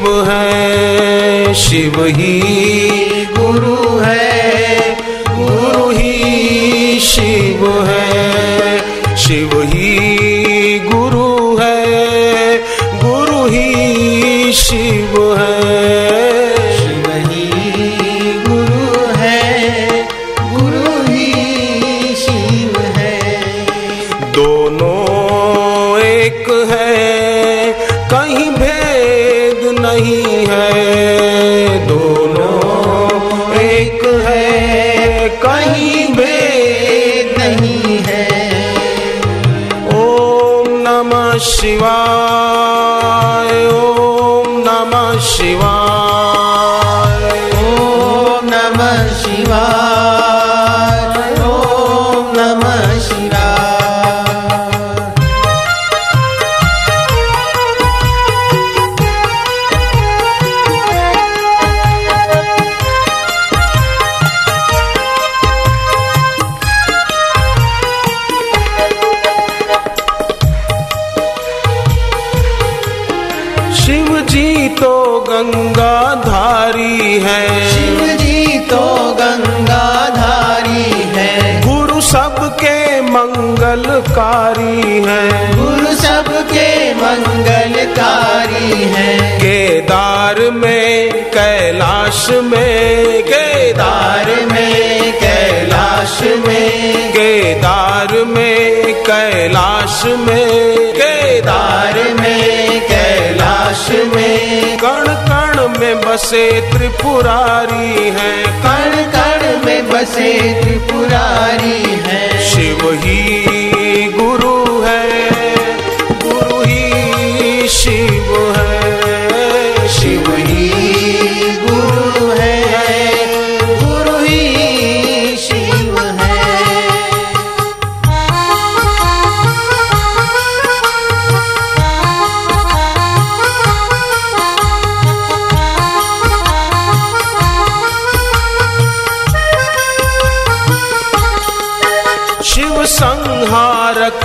शिव है शिव ही गुरु है गुरु ही शिव है शिव ही एक है कहीं भेद नहीं है। ओम नमः शिवाय। मंगलकारी है। गुरु सबके मंगलकारी है। केदार में कैलाश में केदार में कैलाश में। केदार में कैलाश में केदार में कैलाश में। कण कण में बसे त्रिपुरारी है। कण कण में बसे त्रिपुरारी है। शिव ही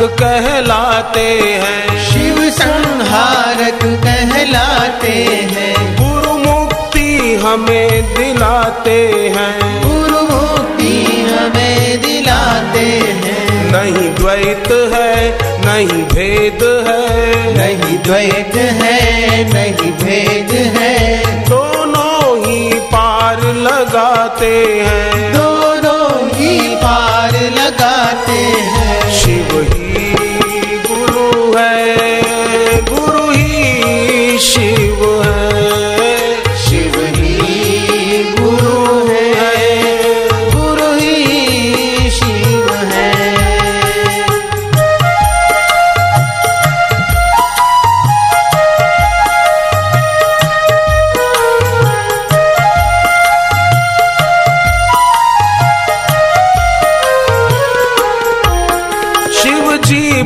कहलाते हैं। शिव संहारक कहलाते हैं। गुरु मुक्ति हमें दिलाते हैं। गुरु मुक्ति हमें दिलाते हैं। नहीं द्वैत है नहीं भेद है। नहीं द्वैत है नहीं भेद है। दोनों ही पार लगाते हैं। दोनों ही पार लगाते हैं। ही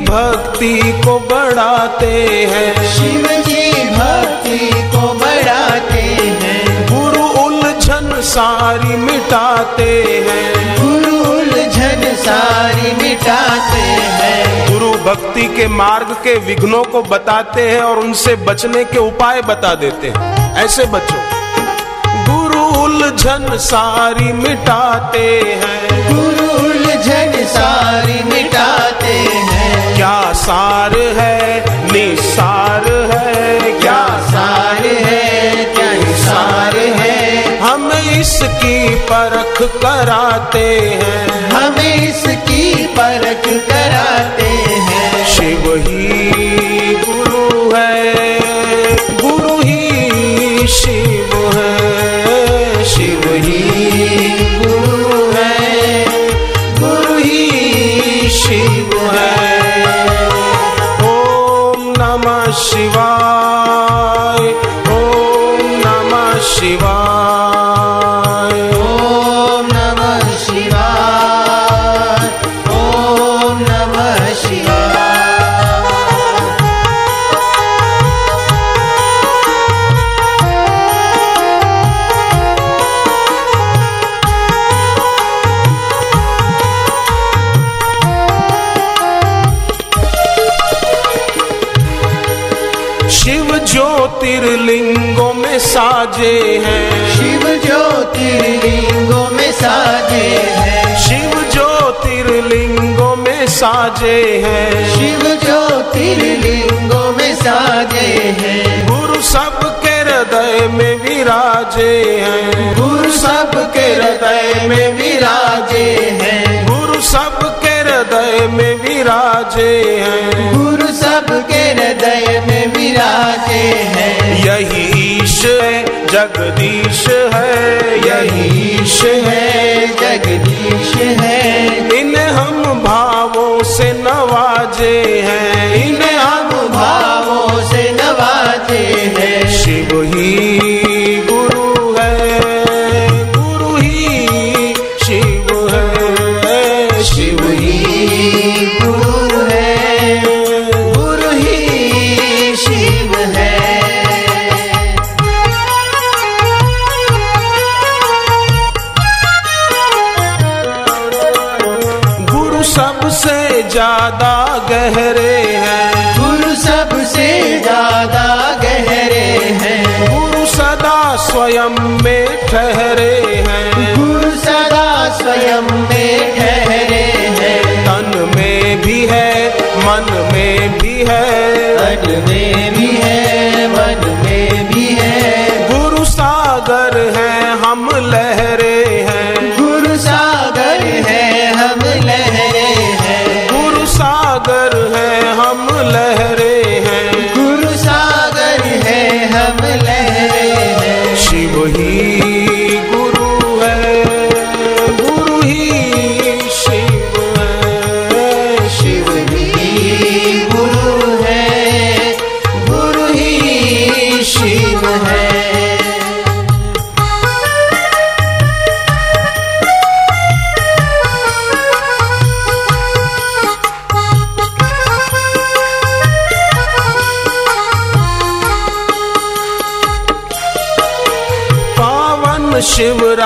भक्ति को बढ़ाते हैं। शिव जी भक्ति को बढ़ाते हैं। गुरु उलझन सारी मिटाते हैं। गुरु उलझन सारी मिटाते हैं। गुरु भक्ति के मार्ग के विघ्नों को बताते हैं और उनसे बचने के उपाय बता देते हैं। ऐसे बचो गुरु उलझन सारी मिटाते हैं। गुरु उलझन सारी मिटाते सार है निसार है। क्या सार है क्या सार है? हम इसकी परख कराते हैं। हम इसकी नमः ज्योतिर्लिंगों में साजे हैं। शिव ज्योतिर्लिंगों में साजे हैं। शिव ज्योतिर्लिंगों में साजे हैं। शिव ज्योतिर्लिंगों में साजे हैं। गुरु सबके हृदय में विराजे हैं। गुरु सबके हृदय में विराजे में विराजे हैं। गुरु सबके हृदय में विराजे हैं। यही ईश है जगदीश है। यही ईश है जगदीश है। इन हम भावों से नवाजे हैं। इन हम सबसे ज़्यादा गहरे हैं। गुरु सबसे ज़्यादा गहरे हैं। गुरु सदा स्वयं में ठहरे हैं। गुरु सदा स्वयं में ठहरे हैं। तन में भी है मन में भी है। तन में भी है।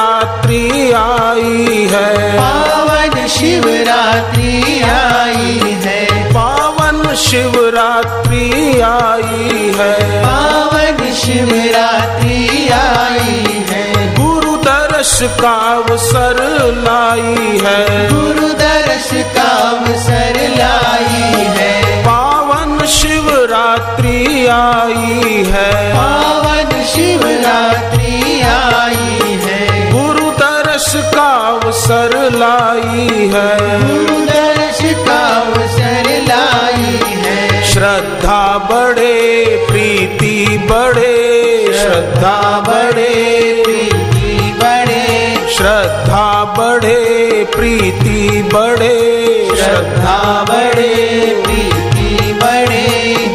शिवरात्रि आई है। पावन शिवरात्रि आई है। पावन शिवरात्रि आई है। पावन शिवरात्रि आई है। गुरु दर्श का अवसर लाई है। गुरु दर्श का अवसर लाई है। पावन शिवरात्रि आई है। लाई है। दर्श का अवसर लाई है श्रद्धा बड़े प्रीति बड़े श्रद्धा बड़े प्रीति बड़े श्रद्धा बड़े प्रीति बड़े श्रद्धा बड़े प्रीति बड़े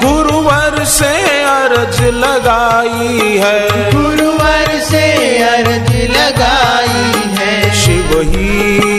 गुरुवर से अर्ज़ लगाई है। गुरुवर से अर्ज़ लगाई है। शिव ही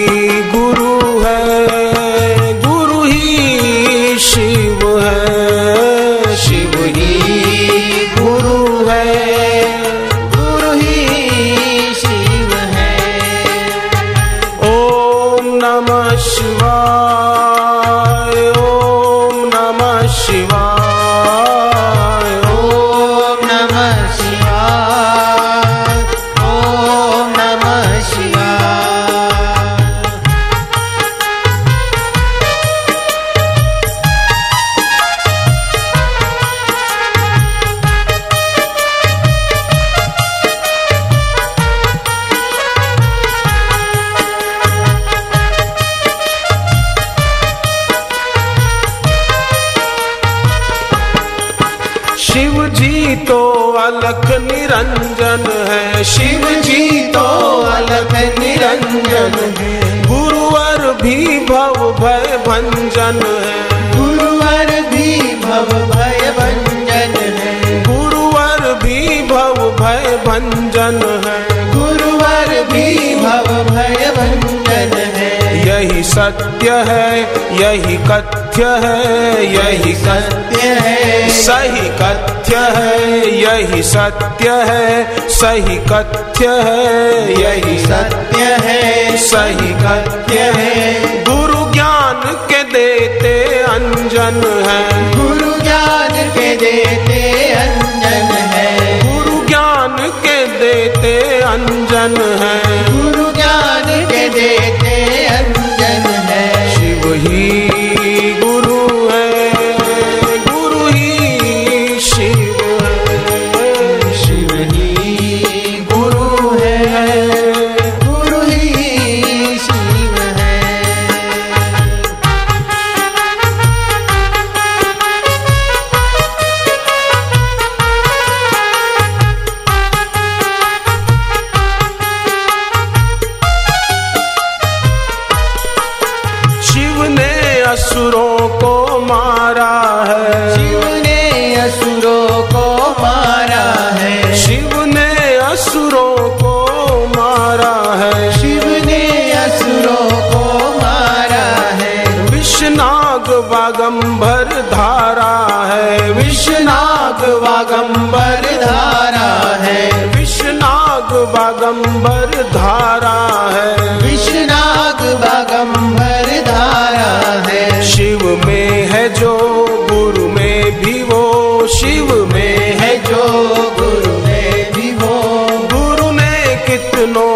भी भव भय भंजन है। गुरुवर भी भव भय भंजन है। गुरुवर भी भव भय भंजन है। सत्य है यही कथ्य है यही सत्य है। सही कथ्य है यही सत्य है। सही कथ्य है यही सत्य है। सही कथ्य है। गुरु ज्ञान के देते अंजन है। गुरु ज्ञान के देते अंजन है। गुरु ज्ञान के देते अंजन है। विष्णाग वागंबर धारा है। विष्णाग वागंबर धारा है। विष्णाग वागंबर धारा है। विष्णाग वागंबर धारा है। शिव में है जो, गुरु में भी वो। शिव में है है जो, गुरु में भी वो। गुरु ने कितनों